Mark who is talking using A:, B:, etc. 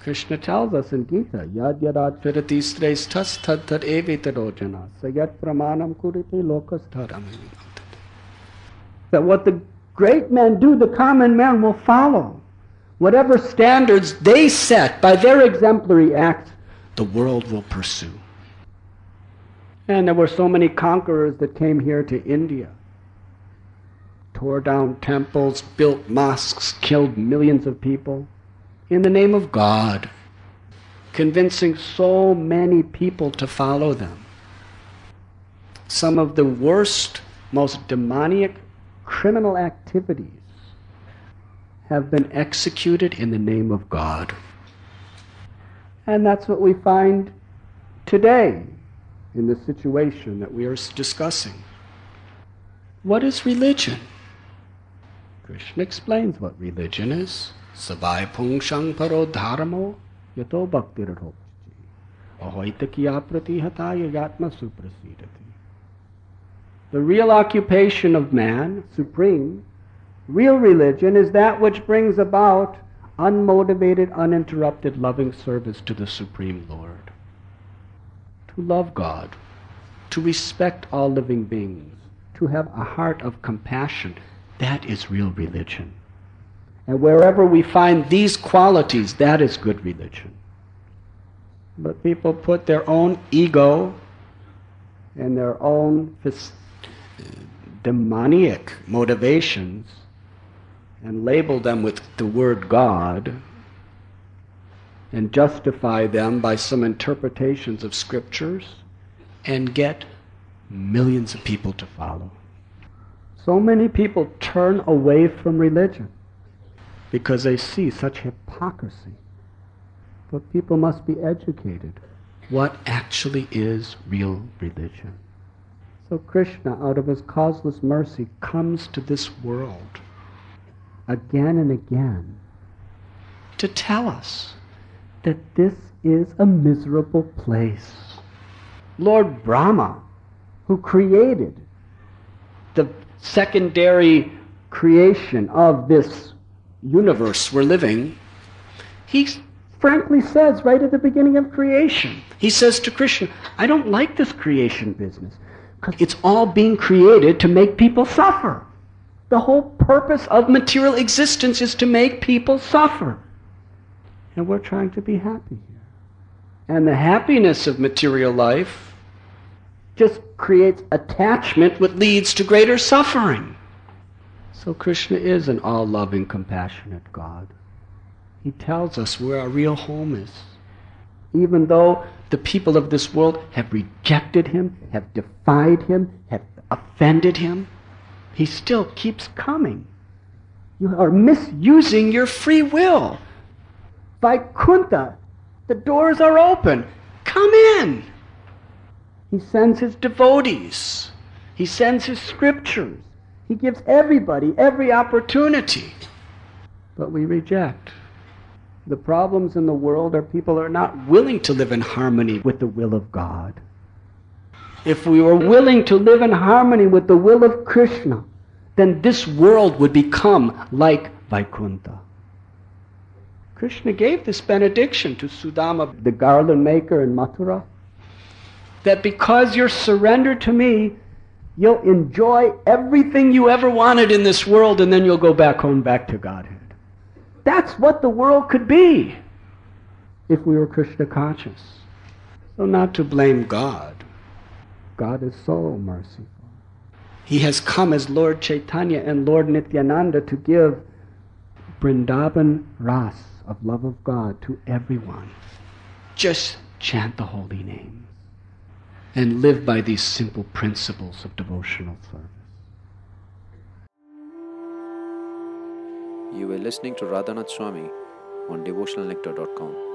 A: Krishna tells us in Gita, Yad stres tad tad sayat pramanam kurite lokastaram. That what the great men do, the common man will follow. Whatever standards they set by their exemplary acts, the world will pursue. And there were so many conquerors that came here to India, tore down temples, built mosques, killed millions of people in the name of God, convincing so many people to follow them. Some of the worst, most demoniac criminal activities have been executed in the name of God. And that's what we find today in the situation that we are discussing. What is religion? Krishna explains what religion is. The real occupation of man, supreme, real religion is that which brings about unmotivated, uninterrupted, loving service to the Supreme Lord. To love God, to respect all living beings, to have a heart of compassion, that is real religion. And wherever we find these qualities, that is good religion. But people put their own ego and their own demoniac motivations and label them with the word God and justify them by some interpretations of scriptures and get millions of people to follow. So many people turn away from religion because they see such hypocrisy. But people must be educated. What actually is real religion? So Krishna, out of his causeless mercy, comes to this world again and again to tell us that this is a miserable place. Lord Brahma, who created the secondary creation of this universe we're living, he frankly says right at the beginning of creation, he says to Krishna, I don't like this creation business. Because it's all being created to make people suffer. The whole purpose of material existence is to make people suffer. And we're trying to be happy here. And the happiness of material life just creates attachment which leads to greater suffering. So Krishna is an all loving, compassionate God. He tells us where our real home is. Even though the people of this world have rejected him, have defied him, have offended him, he still keeps coming. You are misusing your free will. Vaikuntha, the doors are open. Come in. He sends his devotees. He sends his scriptures. He gives everybody every opportunity. But we reject. The problems in the world are people are not willing to live in harmony with the will of God. If we were willing to live in harmony with the will of Krishna, then this world would become like Vaikuntha. Krishna gave this benediction to Sudama, the garland maker in Mathura, that because you're surrendered to me, you'll enjoy everything you ever wanted in this world, and then you'll go back home, back to Godhead. That's what the world could be if we were Krishna conscious. So, not to blame God. God is so merciful. He has come as Lord Chaitanya and Lord Nityananda to give Vrindavan Ras of love of God to everyone. Just chant the holy names and live by these simple principles of devotional service.
B: You were listening to Radhanath Swami on devotionalnectar.com.